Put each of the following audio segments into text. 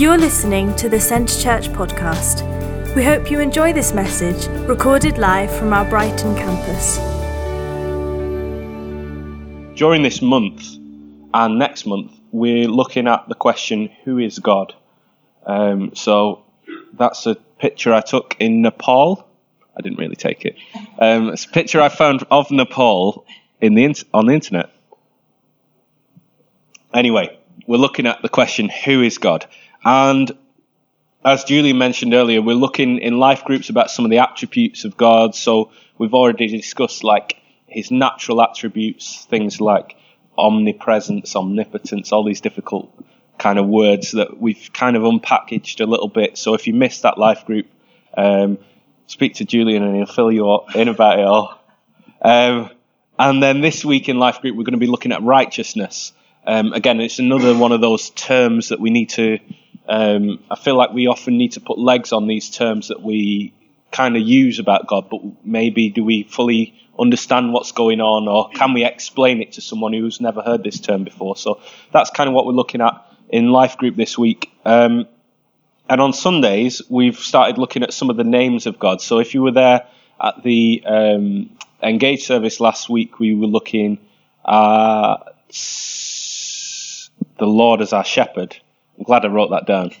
You're listening to the Centre Church podcast. We hope you enjoy this message, recorded live from our Brighton campus. During this month and next month, we're looking at the question, Who is God? Um, so that's a picture I took in Nepal. I didn't really take it. Um, it's a picture I found of Nepal in the on the internet. Anyway, we're looking at the question, Who is God? And as Julie mentioned earlier, we're looking in life groups about some of the attributes of God. So we've already discussed like his natural attributes, things like omnipresence, omnipotence, all these difficult kind of words that we've kind of unpackaged a little bit. So if you missed that life group, um, speak to Julian and he'll fill you in about it all. Um, and then this week in life group, we're going to be looking at righteousness. Um, again, it's another one of those terms that we need to. Um, I feel like we often need to put legs on these terms that we kind of use about God, but maybe do we fully understand what's going on, or can we explain it to someone who's never heard this term before? So that's kind of what we're looking at in life group this week. Um, and on Sundays, we've started looking at some of the names of God. So if you were there at the um, Engage service last week, we were looking at the Lord as our shepherd. I'm glad I wrote that down.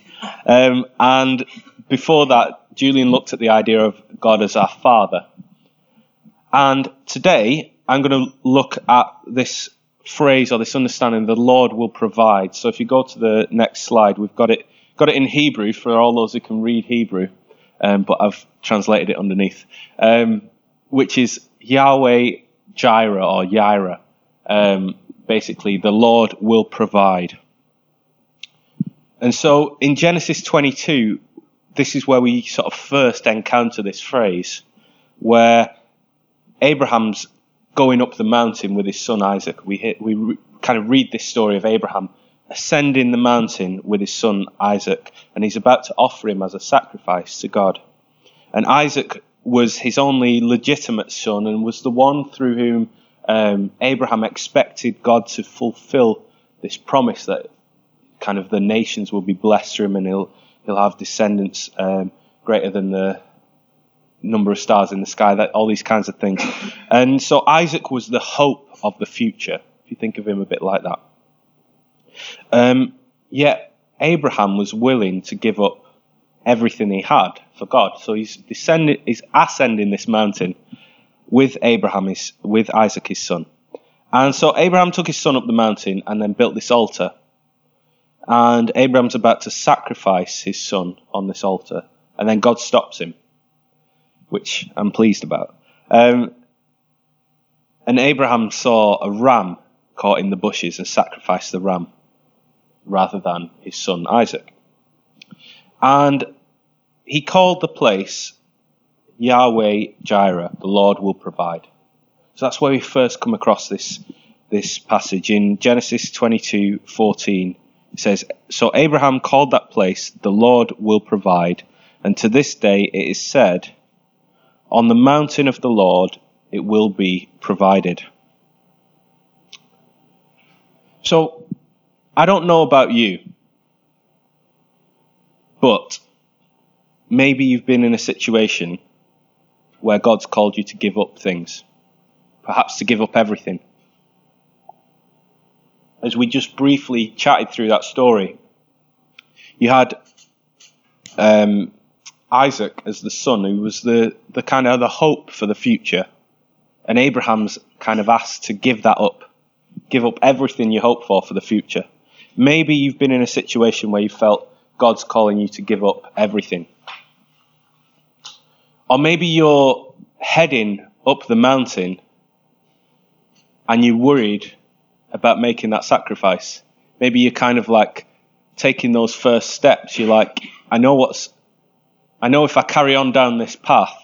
Um, and before that, Julian looked at the idea of God as our Father. And today, I'm going to look at this phrase or this understanding the Lord will provide. So if you go to the next slide, we've got it got it in Hebrew for all those who can read Hebrew, um, but I've translated it underneath, um, which is Yahweh Jireh or Yireh. Um, basically, the Lord will provide. And so in Genesis 22, this is where we sort of first encounter this phrase where Abraham's going up the mountain with his son Isaac. We, hit, we re, kind of read this story of Abraham ascending the mountain with his son Isaac, and he's about to offer him as a sacrifice to God. And Isaac was his only legitimate son and was the one through whom um, Abraham expected God to fulfill this promise that kind of the nations will be blessed through him and he'll, he'll have descendants um, greater than the number of stars in the sky, that all these kinds of things. And so Isaac was the hope of the future, if you think of him a bit like that. Um, yet Abraham was willing to give up everything he had for God. So he's descending, he's ascending this mountain with Abraham, his, with Isaac, his son. And so Abraham took his son up the mountain and then built this altar. And Abraham's about to sacrifice his son on this altar. And then God stops him which I'm pleased about. Um, and Abraham saw a ram caught in the bushes and sacrificed the ram rather than his son Isaac. And he called the place Yahweh Jireh, the Lord will provide. So that's where we first come across this, this passage. In Genesis 22 14, says, So Abraham called that place, the Lord will provide. And to this day it is said, on the mountain of the Lord it will be provided. So, I don't know about you, but maybe you've been in a situation where God's called you to give up things, perhaps to give up everything. As we just briefly chatted through that story, you had um, Isaac as the son, who was the, the kind of the hope for the future. And Abraham's kind of asked to give that up, give up everything you hope for for the future. Maybe you've been in a situation where you felt God's calling you to give up everything. Or maybe you're heading up the mountain and you're worried about making that sacrifice. Maybe you're kind of like taking those first steps. You're like, I know what's I know if I carry on down this path,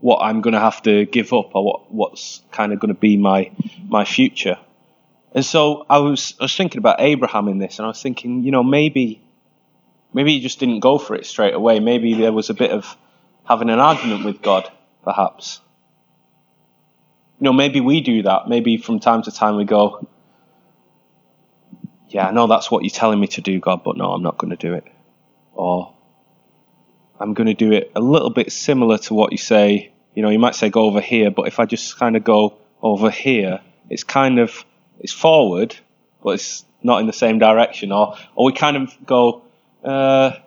what I'm going to have to give up or what, what's kind of going to be my, my future. And so I was, I was thinking about Abraham in this and I was thinking, you know, maybe, maybe he just didn't go for it straight away. Maybe there was a bit of having an argument with God, perhaps. You know, maybe we do that. Maybe from time to time we go, yeah, I know that's what you're telling me to do, God, but no, I'm not going to do it. Or I'm going to do it a little bit similar to what you say. You know, you might say go over here, but if I just kind of go over here, it's kind of it's forward, but it's not in the same direction. Or or we kind of go, uh,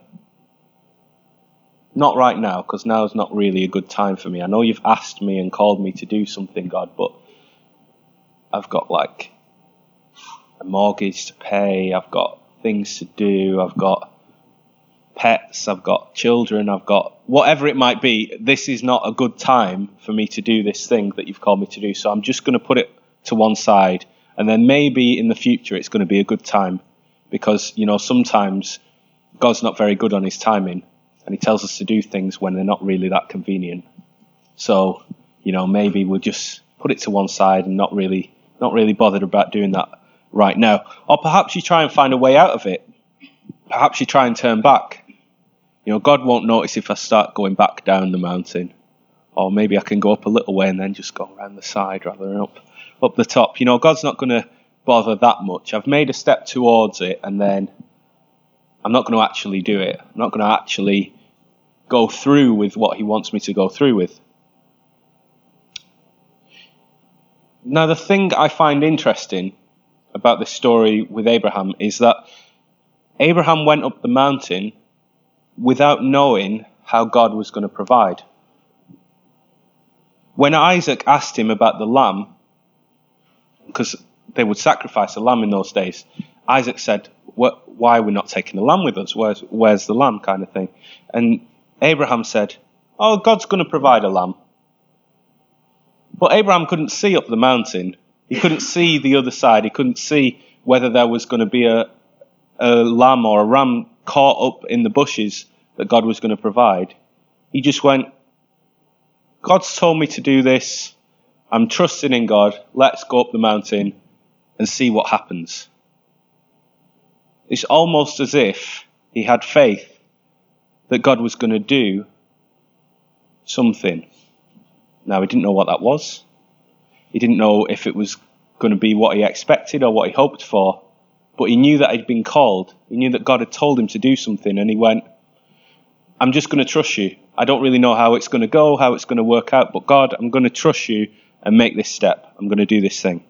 not right now, because now is not really a good time for me. I know you've asked me and called me to do something, God, but I've got like a mortgage to pay. I've got things to do. I've got pets, I've got children, I've got whatever it might be, this is not a good time for me to do this thing that you've called me to do. So I'm just going to put it to one side. And then maybe in the future it's going to be a good time because, you know, sometimes God's not very good on his timing and he tells us to do things when they're not really that convenient. So, you know, maybe we'll just put it to one side and not really, not really bothered about doing that right now. Or perhaps you try and find a way out of it. Perhaps you try and turn back you know, God won't notice if I start going back down the mountain. Or maybe I can go up a little way and then just go around the side rather than up up the top. You know, God's not going to bother that much. I've made a step towards it and then I'm not going to actually do it. I'm not going to actually go through with what he wants me to go through with. Now, the thing I find interesting about this story with Abraham is that Abraham went up the mountain without knowing how God was going to provide. When Isaac asked him about the lamb, because they would sacrifice a lamb in those days, Isaac said, Why are we not taking the lamb with us? Where's, where's the lamb? kind of thing. And Abraham said, Oh, God's going to provide a lamb. But Abraham couldn't see up the mountain. He couldn't see the other side. He couldn't see whether there was going to be a, a lamb or a ram caught up in the bushes that God was going to provide. He just went, God's told me to do this. I'm trusting in God. Let's go up the mountain and see what happens. It's almost as if he had faith that God was going to do something. Now, he didn't know what that was. He didn't know if it was going to be what he expected or what he hoped for. But he knew that he'd been called. He knew that God had told him to do something, and he went, I'm just going to trust you. I don't really know how it's going to go, how it's going to work out, but God, I'm going to trust you and make this step. I'm going to do this thing.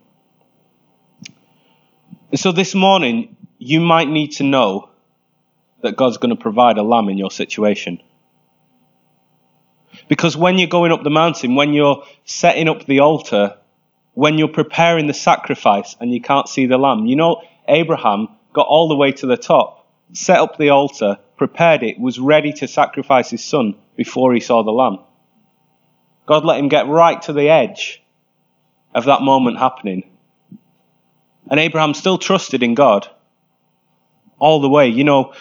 And so this morning, you might need to know that God's going to provide a lamb in your situation. Because when you're going up the mountain, when you're setting up the altar, when you're preparing the sacrifice and you can't see the lamb, you know, Abraham got all the way to the top, set up the altar, prepared it, was ready to sacrifice his son before he saw the lamb. God let him get right to the edge of that moment happening. And Abraham still trusted in God all the way. You know,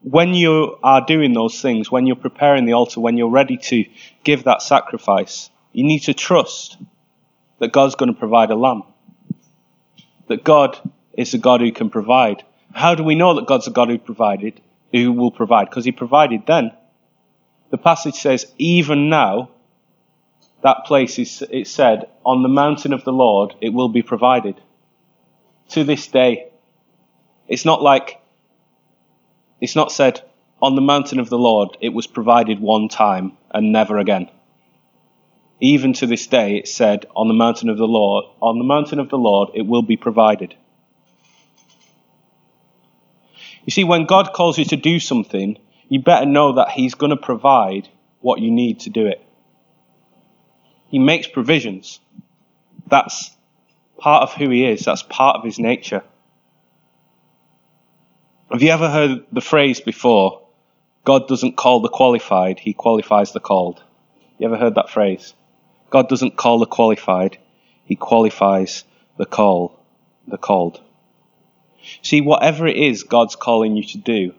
when you are doing those things, when you're preparing the altar, when you're ready to give that sacrifice, you need to trust that God's going to provide a lamb. That God is a God who can provide. How do we know that God's a God who provided, who will provide? Because He provided then. The passage says, even now, that place is it said, on the mountain of the Lord it will be provided. To this day. It's not like it's not said on the mountain of the Lord it was provided one time and never again. Even to this day it said on the mountain of the Lord on the mountain of the Lord it will be provided. You see, when God calls you to do something, you better know that He's going to provide what you need to do it. He makes provisions. That's part of who He is, that's part of His nature. Have you ever heard the phrase before, God doesn't call the qualified, He qualifies the called? You ever heard that phrase? God doesn't call the qualified, He qualifies the call, the called. See, whatever it is God's calling you to do,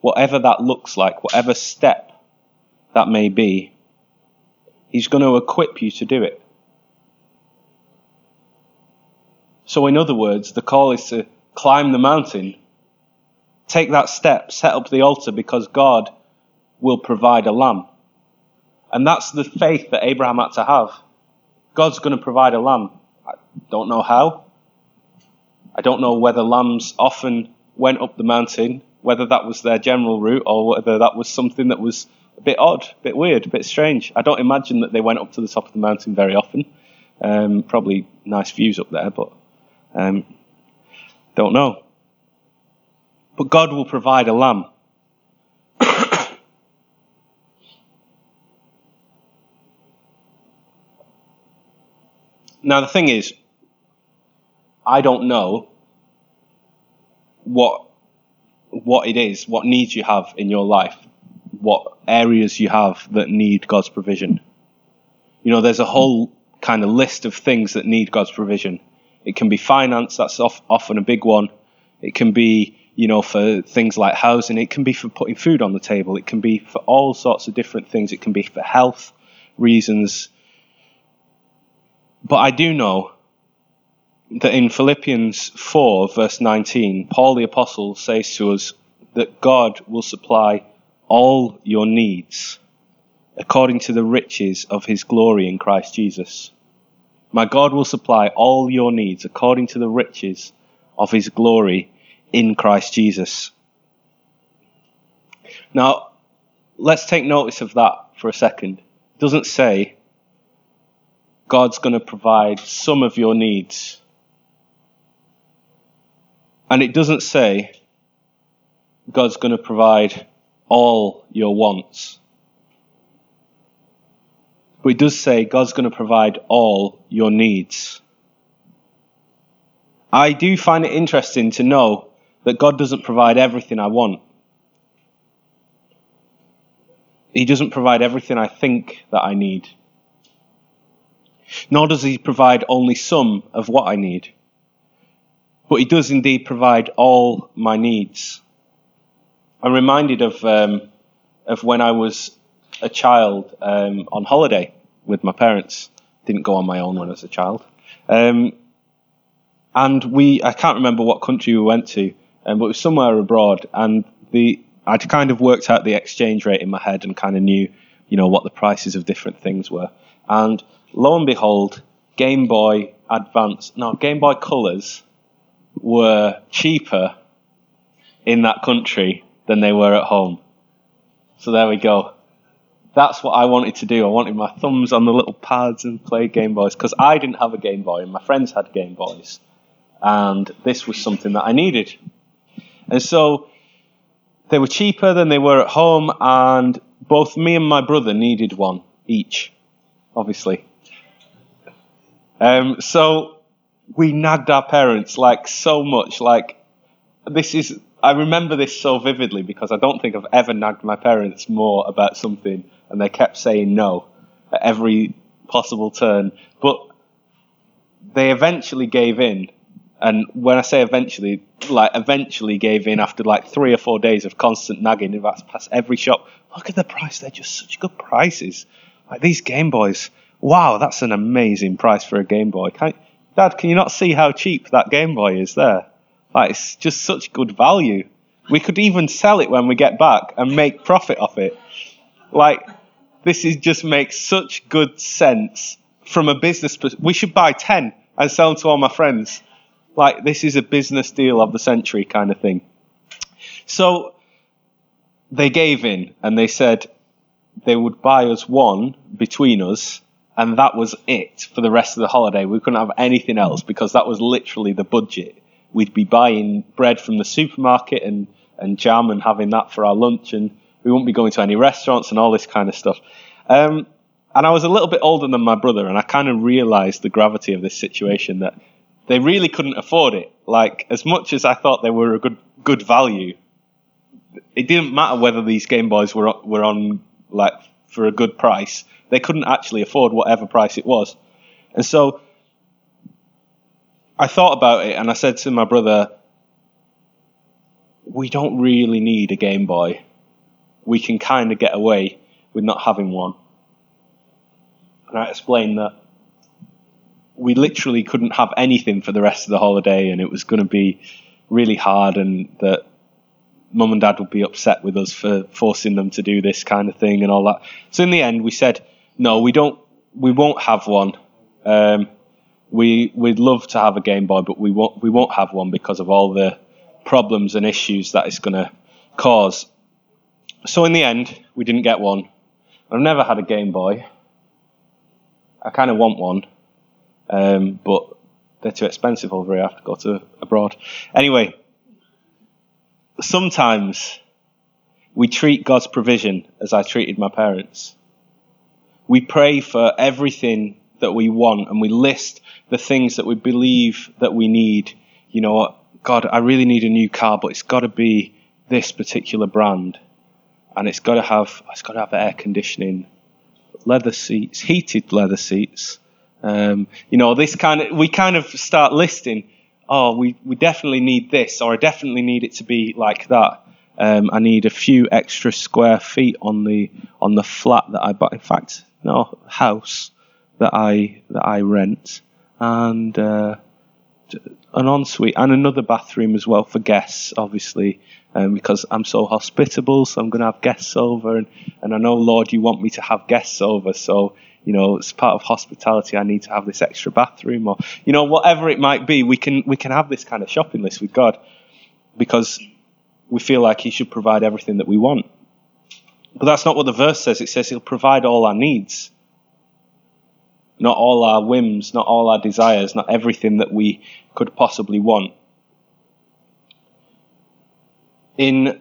whatever that looks like, whatever step that may be, He's going to equip you to do it. So, in other words, the call is to climb the mountain, take that step, set up the altar because God will provide a lamb. And that's the faith that Abraham had to have. God's going to provide a lamb. I don't know how. I don't know whether lambs often went up the mountain whether that was their general route or whether that was something that was a bit odd, a bit weird, a bit strange. I don't imagine that they went up to the top of the mountain very often. Um, probably nice views up there, but um, don't know. But God will provide a lamb. Now, the thing is, I don't know what what it is, what needs you have in your life, what areas you have that need God's provision. You know, there's a whole kind of list of things that need God's provision. It can be finance, that's often a big one. It can be, you know, for things like housing. It can be for putting food on the table. It can be for all sorts of different things. It can be for health reasons. But I do know that in Philippians 4, verse 19, Paul the Apostle says to us that God will supply all your needs according to the riches of his glory in Christ Jesus. My God will supply all your needs according to the riches of his glory in Christ Jesus. Now, let's take notice of that for a second. It doesn't say God's going to provide some of your needs. And it doesn't say God's going to provide all your wants. But it does say God's going to provide all your needs. I do find it interesting to know that God doesn't provide everything I want. He doesn't provide everything I think that I need. Nor does He provide only some of what I need. But He does indeed provide all my needs. I'm reminded of, um, of when I was a child um, on holiday with my parents. Didn't go on my own when I was a child. Um, and we, I can't remember what country we went to, um, but it was somewhere abroad. And the, I'd kind of worked out the exchange rate in my head and kind of knew, you know, what the prices of different things were. And lo and behold, Game Boy Advance, no, Game Boy Colors were cheaper in that country than they were at home. So there we go that's what I wanted to do. I wanted my thumbs on the little pads and play Game Boys because I didn't have a Game Boy and my friends had Game Boys. And this was something that I needed. And so they were cheaper than they were at home, and both me and my brother needed one each, obviously. Um, so we nagged our parents like so much. Like, this is, I remember this so vividly because I don't think I've ever nagged my parents more about something and they kept saying no at every possible turn. But they eventually gave in. And when I say eventually, like eventually gave in after like three or four days of constant nagging That's past every shop. Look at the price; they're just such good prices. Like these Game Boys. Wow, that's an amazing price for a Game Boy. Can, Dad, can you not see how cheap that Game Boy is there? Like it's just such good value. We could even sell it when we get back and make profit off it. Like, this is just makes such good sense from a business perspective. We should buy 10 and sell them to all my friends. Like, this is a business deal of the century kind of thing. So, they gave in and they said they would buy us one between us, and that was it for the rest of the holiday. We couldn't have anything else because that was literally the budget. We'd be buying bread from the supermarket and, and jam and having that for our lunch and we wouldn't be going to any restaurants and all this kind of stuff. Um, and I was a little bit older than my brother, and I kind of realized the gravity of this situation that they really couldn't afford it. Like, as much as I thought they were a good good value, it didn't matter whether these Game Boys were were on like for a good price. They couldn't actually afford whatever price it was, and so I thought about it, and I said to my brother, "We don't really need a Game Boy we can kind of get away with not having one. And I explained that we literally couldn't have anything for the rest of the holiday and it was going to be really hard and that mum and dad would be upset with us for forcing them to do this kind of thing and all that. So in the end we said, no, we don't, we won't have one. Um, we, we'd love to have a Game Boy, but we won't, we won't have one because of all the problems and issues that it's going to cause. So in the end, we didn't get one. I've never had a Game Boy. I kind of want one, um, but they're too expensive over here. I have to go to abroad. Anyway, sometimes we treat God's provision as I treated my parents. We pray for everything that we want and we list the things that we believe that we need. You know, God, I really need a new car, but it's got to be this particular brand, and it's got to have it's got to have air conditioning, leather seats, heated leather seats. Um, you know, this kind of we kind of start listing. Oh, we we definitely need this, or I definitely need it to be like that. Um, I need a few extra square feet on the on the flat that I bought. In fact, no house that I that I rent, and uh, an ensuite and another bathroom as well for guests, obviously, um, because I'm so hospitable. So I'm going to have guests over, and, and I know, Lord, you want me to have guests over. So, you know, as part of hospitality, I need to have this extra bathroom, or you know, whatever it might be. We can we can have this kind of shopping list with God, because we feel like He should provide everything that we want. But that's not what the verse says. It says He'll provide all our needs not all our whims, not all our desires, not everything that we could possibly want. In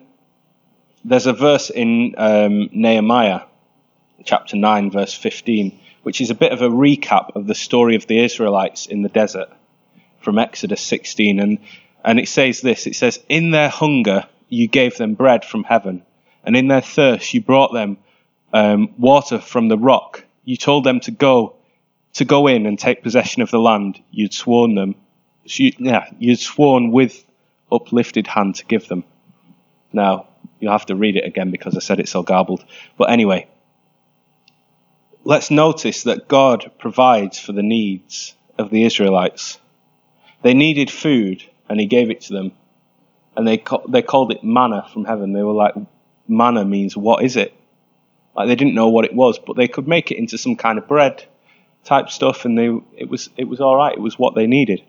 there's a verse in um, Nehemiah, chapter nine, verse fifteen, which is a bit of a recap of the story of the Israelites in the desert from Exodus 16, and and it says this: it says, "In their hunger you gave them bread from heaven, and in their thirst you brought them um, water from the rock. You told them to go." to go in and take possession of the land you'd sworn them, you, yeah, you'd sworn with uplifted hand to give them. Now, you'll have to read it again because I said it so garbled. But anyway, let's notice that God provides for the needs of the Israelites. They needed food, and He gave it to them. And they, they called it manna from heaven. They were like, manna means what is it? Like they didn't know what it was, but they could make it into some kind of bread type stuff, and they it was it was all right. It was what they needed.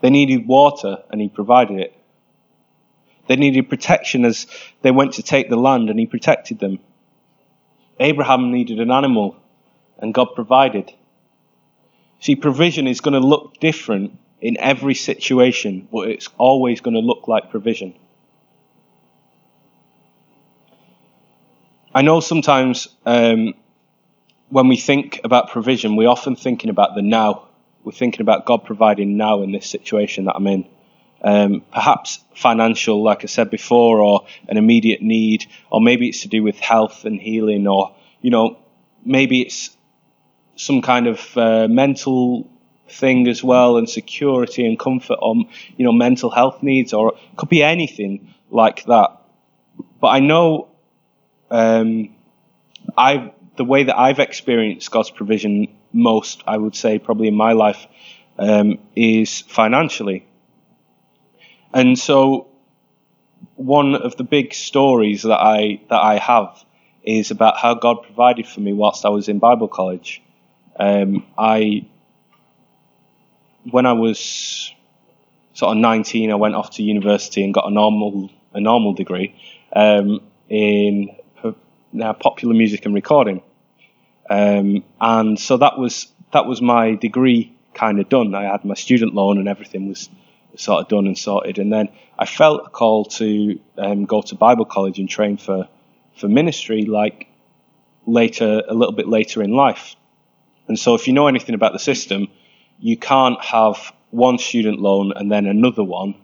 They needed water, and he provided it. They needed protection as they went to take the land, and he protected them. Abraham needed an animal, and God provided. See, provision is going to look different in every situation, but it's always going to look like provision. I know sometimes um, when we think about provision, we're often thinking about the now. We're thinking about God providing now in this situation that I'm in. Um, perhaps financial, like I said before, or an immediate need, or maybe it's to do with health and healing, or, you know, maybe it's some kind of uh, mental thing as well, and security and comfort, on you know, mental health needs, or it could be anything like that. But I know um, I've the way that I've experienced God's provision most, I would say, probably in my life, um, is financially. And so, one of the big stories that I that I have is about how God provided for me whilst I was in Bible college. Um, I, when I was sort of 19, I went off to university and got a normal a normal degree um, in uh, popular music and recording. Um, and so that was that was my degree kind of done. I had my student loan and everything was sort of done and sorted. And then I felt a call to um, go to Bible college and train for for ministry, like later a little bit later in life. And so, if you know anything about the system, you can't have one student loan and then another one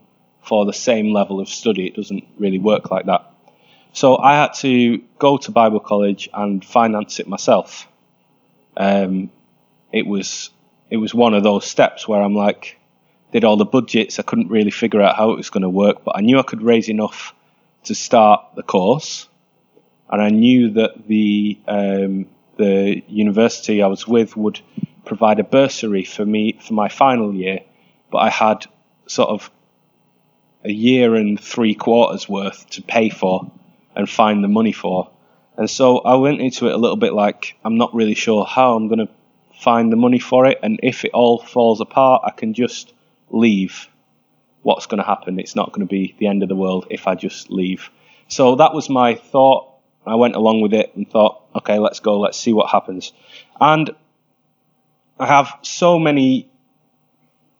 for the same level of study. It doesn't really work like that. So I had to go to Bible college and finance it myself um, it was it was one of those steps where I'm like, did all the budgets. I couldn't really figure out how it was going to work, but I knew I could raise enough to start the course, and I knew that the um, the university I was with would provide a bursary for me for my final year, but I had sort of a year and three quarters worth to pay for and find the money for. And so I went into it a little bit like I'm not really sure how I'm going to find the money for it, and if it all falls apart, I can just leave. what's going to happen. It's not going to be the end of the world if I just leave. So that was my thought. I went along with it and thought, okay, let's go, let's see what happens. And I have so many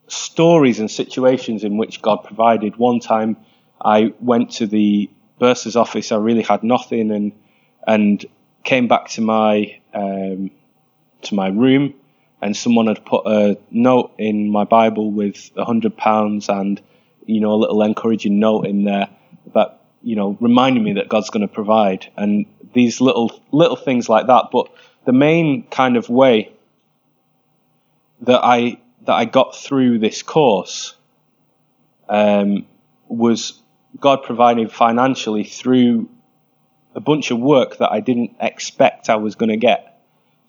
stories and situations in which God provided. One time I went to the bursar's office, I really had nothing, and and came back to my um, to my room, and someone had put a note in my Bible with a hundred pounds and you know a little encouraging note in there that you know reminding me that God's going to provide, and these little little things like that. But the main kind of way that I that I got through this course um, was God providing financially through a bunch of work that I didn't expect I was going to get.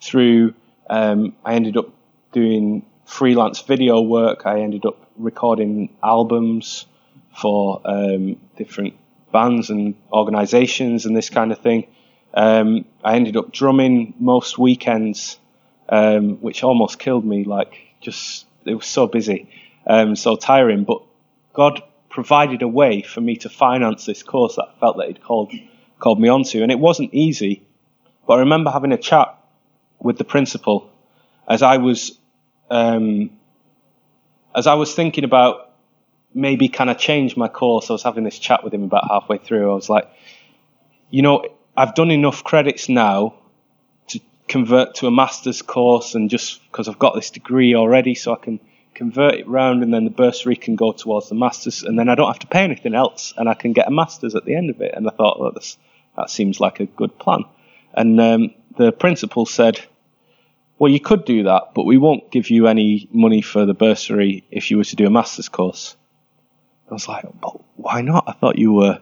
Through, um, I ended up doing freelance video work. I ended up recording albums for um, different bands and organisations and this kind of thing. Um, I ended up drumming most weekends, um, which almost killed me. Like, just it was so busy, um, so tiring. But God provided a way for me to finance this course that I felt that He'd called called me onto, and it wasn't easy. But I remember having a chat with the principal as I was um, as I was thinking about maybe kind of change my course. I was having this chat with him about halfway through. I was like, you know, I've done enough credits now convert to a master's course, and just because I've got this degree already, so I can convert it round, and then the bursary can go towards the masters, and then I don't have to pay anything else, and I can get a masters at the end of it. And I thought, well, that seems like a good plan. And um, the principal said, well, you could do that, but we won't give you any money for the bursary if you were to do a master's course. I was like, but why not? I thought you were,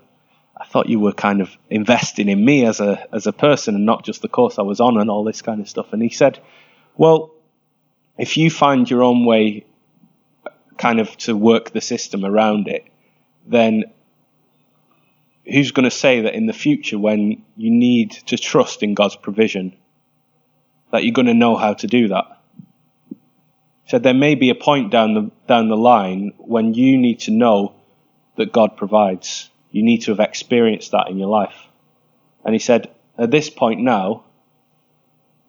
thought you were kind of investing in me as a as a person and not just the course I was on and all this kind of stuff. And he said, well, if you find your own way kind of to work the system around it, then who's going to say that in the future when you need to trust in God's provision, that you're going to know how to do that? So there may be a point down the down the line when you need to know that God provides. You need to have experienced that in your life. And he said, at this point now,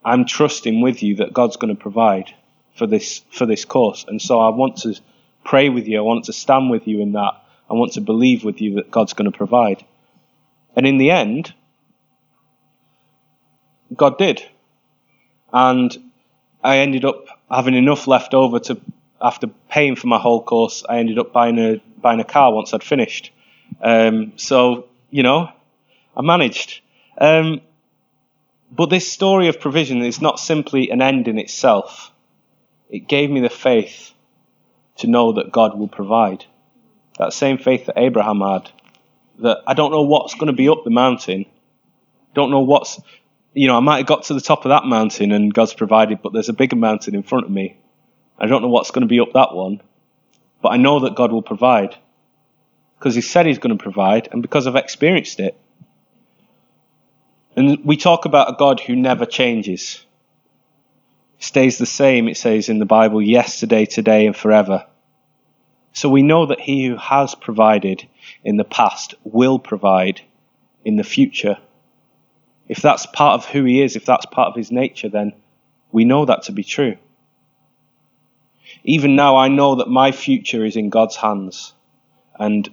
I'm trusting with you that God's going to provide for this for this course. And so I want to pray with you. I want to stand with you in that. I want to believe with you that God's going to provide. And in the end, God did. And I ended up having enough left over to, after paying for my whole course, I ended up buying a, buying a car once I'd finished. Um, so, you know, I managed. Um, but this story of provision is not simply an end in itself. It gave me the faith to know that God will provide. That same faith that Abraham had, that I don't know what's going to be up the mountain, don't know what's, you know, I might have got to the top of that mountain and God's provided, but there's a bigger mountain in front of me. I don't know what's going to be up that one, but I know that God will provide because He said He's going to provide, and because I've experienced it. And we talk about a God who never changes stays the same, it says in the Bible, yesterday, today, and forever. So we know that he who has provided in the past will provide in the future. If that's part of who he is, if that's part of his nature, then we know that to be true. Even now, I know that my future is in God's hands. And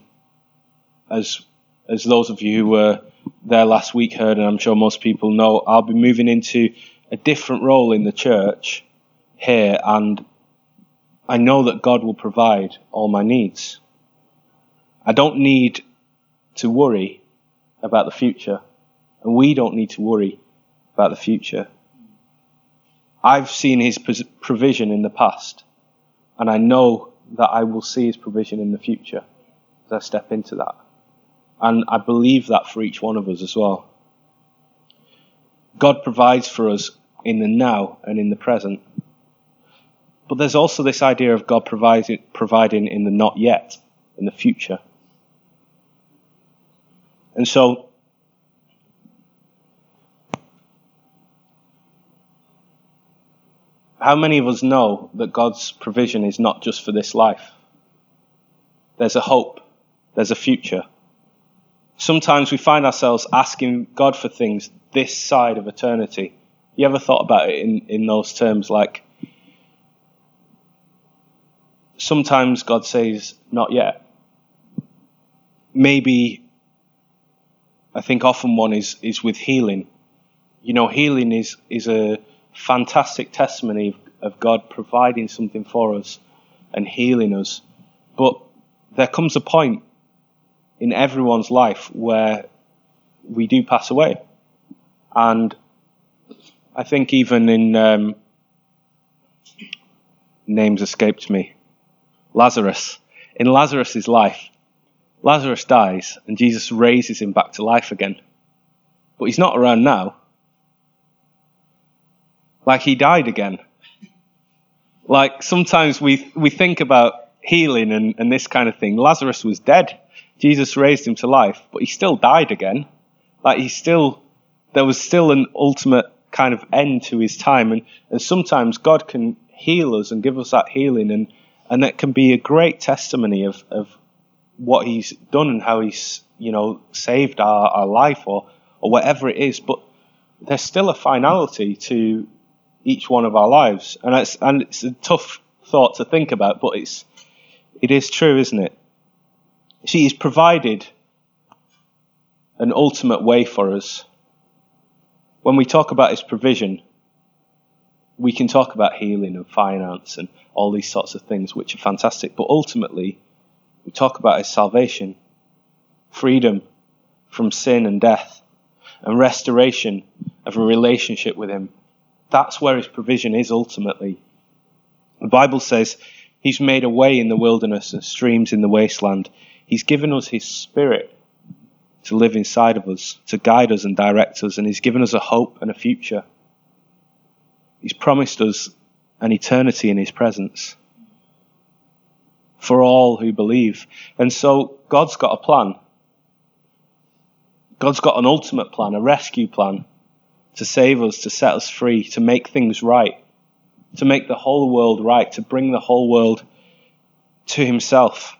as, as those of you who were there last week heard, and I'm sure most people know, I'll be moving into a different role in the church here, and I know that God will provide all my needs. I don't need to worry about the future, and we don't need to worry about the future. I've seen His provision in the past, and I know that I will see His provision in the future as I step into that. And I believe that for each one of us as well. God provides for us in the now and in the present. But there's also this idea of God providing, in the not yet, in the future. And so, how many of us know that God's provision is not just for this life? there's a hope, there's a future. Sometimes we find ourselves asking God for things this side of eternity. You ever thought about it in, in those terms? Like, sometimes God says, not yet. Maybe, I think often one is, is with healing. You know, healing is, is a fantastic testimony of, of God providing something for us and healing us. But there comes a point in everyone's life where we do pass away. And I think even in um, names escaped me, Lazarus. In Lazarus's life, Lazarus dies and Jesus raises him back to life again. But he's not around now. Like he died again. Like sometimes we we think about healing and, and this kind of thing. Lazarus was dead. Jesus raised him to life, but he still died again. Like he still there was still an ultimate kind of end to his time and, and sometimes God can heal us and give us that healing and and that can be a great testimony of, of what he's done and how he's you know saved our, our life or or whatever it is but there's still a finality to each one of our lives and it's and it's a tough thought to think about but it's it is true isn't it see he's provided an ultimate way for us when we talk about his provision we can talk about healing and finance and all these sorts of things, which are fantastic. But ultimately, we talk about his salvation, freedom from sin and death, and restoration of a relationship with him. That's where his provision is ultimately. The Bible says he's made a way in the wilderness and streams in the wasteland. He's given us his spirit to live inside of us, to guide us and direct us, and he's given us a hope and a future. He's promised us an eternity in His presence for all who believe. And so God's got a plan. God's got an ultimate plan, a rescue plan to save us, to set us free, to make things right, to make the whole world right, to bring the whole world to Himself.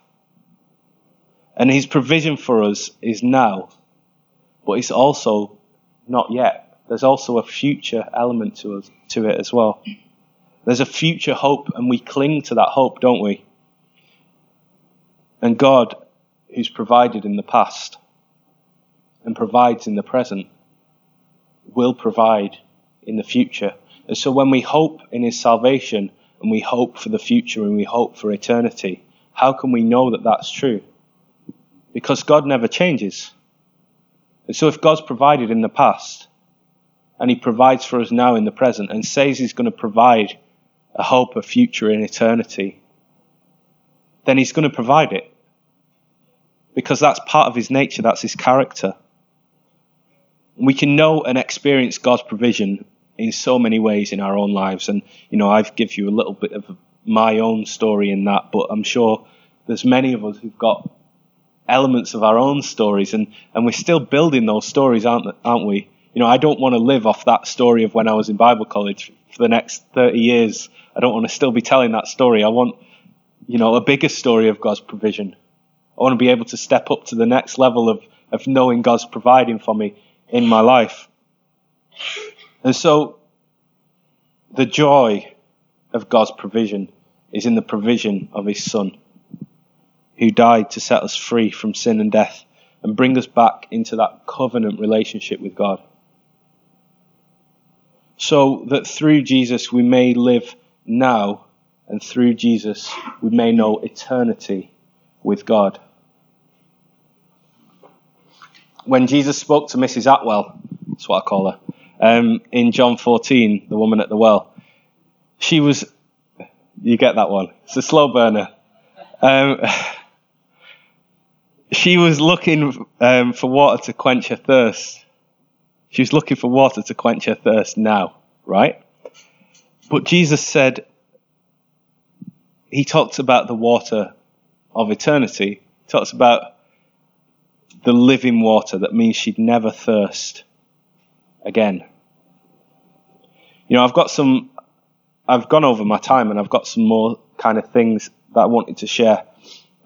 And His provision for us is now, but it's also not yet there's also a future element to us to it as well. There's a future hope, and we cling to that hope, don't we? And God, who's provided in the past and provides in the present, will provide in the future. And so when we hope in His salvation and we hope for the future and we hope for eternity, how can we know that that's true? Because God never changes. And so if God's provided in the past, and He provides for us now in the present and says He's going to provide a hope, a future in eternity, then He's going to provide it. Because that's part of His nature, that's His character. We can know and experience God's provision in so many ways in our own lives. And, you know, I've given you a little bit of my own story in that, but I'm sure there's many of us who've got elements of our own stories, and, and we're still building those stories, aren't, aren't we? You know, I don't want to live off that story of when I was in Bible college for the next 30 years. I don't want to still be telling that story. I want, you know, a bigger story of God's provision. I want to be able to step up to the next level of, of knowing God's providing for me in my life. And so, the joy of God's provision is in the provision of His Son, who died to set us free from sin and death and bring us back into that covenant relationship with God so that through Jesus we may live now, and through Jesus we may know eternity with God. When Jesus spoke to Mrs. Atwell, that's what I call her, um, in John 14, the woman at the well, she was, you get that one, it's a slow burner. Um, she was looking um, for water to quench her thirst she was looking for water to quench her thirst now, right? But Jesus said, He talks about the water of eternity. He talks about the living water that means she'd never thirst again. You know, I've got some, I've gone over my time and I've got some more kind of things that I wanted to share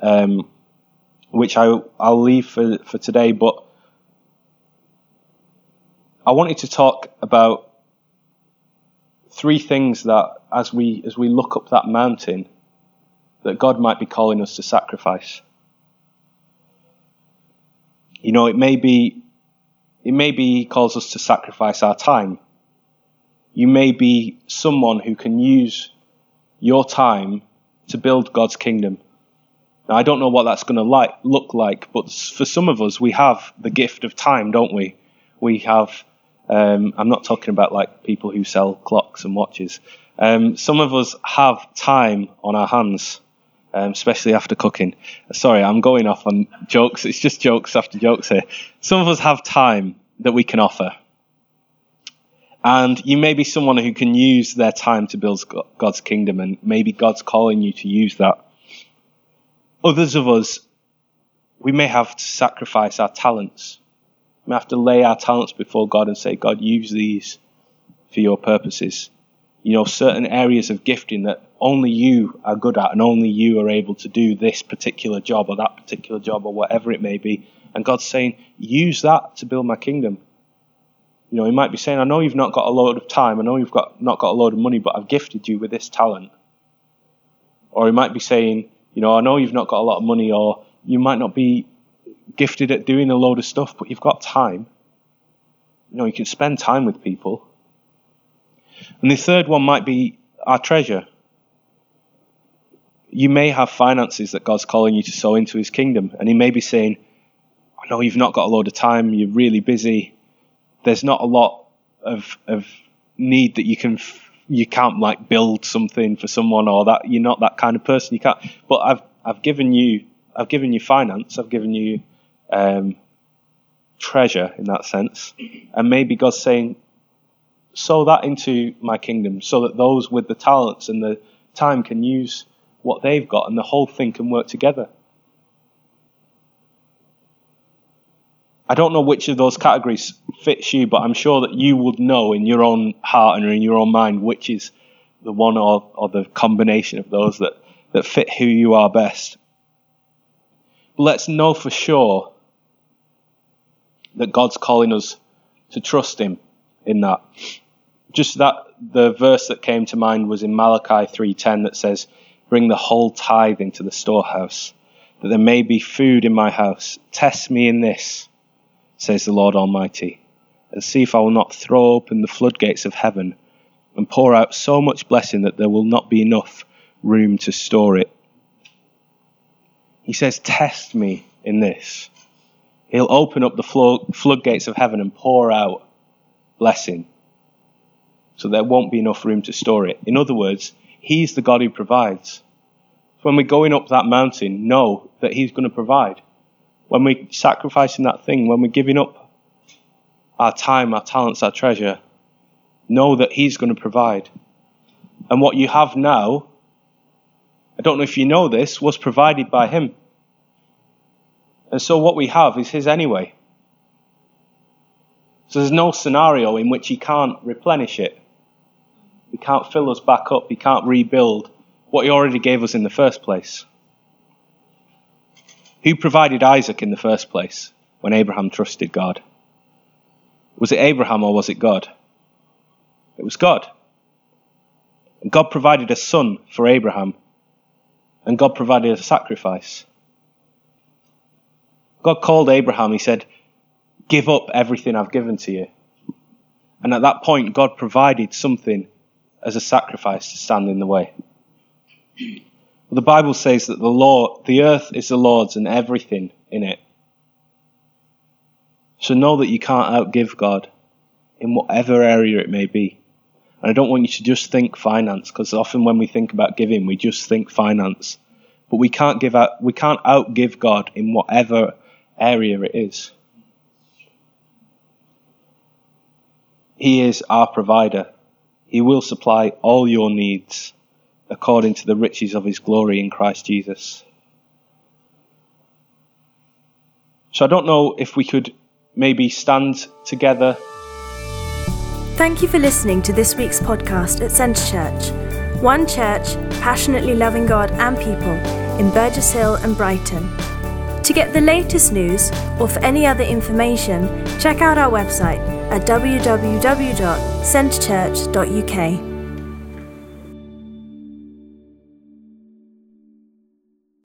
um, which I, I'll leave for, for today, but I wanted to talk about three things that as we as we look up that mountain that God might be calling us to sacrifice. You know, it may be it may be he calls us to sacrifice our time. You may be someone who can use your time to build God's kingdom. Now, I don't know what that's going to look like, but for some of us, we have the gift of time, don't we? We have um, I'm not talking about like people who sell clocks and watches. Um, some of us have time on our hands, um, especially after cooking. Sorry, I'm going off on jokes. It's just jokes after jokes here. Some of us have time that we can offer. And you may be someone who can use their time to build God's kingdom, and maybe God's calling you to use that. Others of us, we may have to sacrifice our talents we have to lay our talents before God and say, God, use these for your purposes. You know, certain areas of gifting that only you are good at and only you are able to do this particular job or that particular job or whatever it may be. And God's saying, use that to build my kingdom. You know, He might be saying, I know you've not got a load of time, I know you've got not got a load of money, but I've gifted you with this talent. Or He might be saying, you know, I know you've not got a lot of money, or you might not be gifted at doing a load of stuff, but you've got time. You know, you can spend time with people. And the third one might be our treasure. You may have finances that God's calling you to sow into his kingdom, and he may be saying, I know you've not got a load of time, you're really busy. There's not a lot of of need that you can you can't like build something for someone or that you're not that kind of person. You can't. But I've I've given you I've given you finance. I've given you um, treasure in that sense. And maybe God's saying, sow that into my kingdom so that those with the talents and the time can use what they've got and the whole thing can work together. I don't know which of those categories fits you, but I'm sure that you would know in your own heart and in your own mind which is the one or, or the combination of those that, that fit who you are best. let's know for sure that God's calling us to trust Him in that. Just that the verse that came to mind was in Malachi 3:10 that says, "Bring the whole tithe into the storehouse, that there may be food in my house. Test me in this," says the Lord Almighty, "and see if I will not throw open the floodgates of heaven and pour out so much blessing that there will not be enough room to store it." He says, "Test me in this." He'll open up the floodgates of heaven and pour out blessing. So there won't be enough room to store it. In other words, He's the God who provides. When we're going up that mountain, know that He's going to provide. When we're sacrificing that thing, when we're giving up our time, our talents, our treasure, know that He's going to provide. And what you have now, I don't know if you know this, was provided by Him. And so what we have is His anyway. So there's no scenario in which He can't replenish it. He can't fill us back up. He can't rebuild what He already gave us in the first place. Who provided Isaac in the first place when Abraham trusted God? Was it Abraham or was it God? It was God. And God provided a son for Abraham, and God provided a sacrifice. God called Abraham, he said, Give up everything I've given to you. And at that point, God provided something as a sacrifice to stand in the way. The Bible says that the Lord, the earth is the Lord's and everything in it. So know that you can't outgive God in whatever area it may be. And I don't want you to just think finance, because often when we think about giving, we just think finance. But we can't give out, we can't outgive God in whatever area it is. He is our provider. He will supply all your needs according to the riches of his glory in Christ Jesus. So I don't know if we could maybe stand together. Thank you for listening to this week's podcast at Centre Church. One church passionately loving God and people in Burgess Hill and Brighton. To get the latest news or for any other information, check out our website at www.centchurch.uk.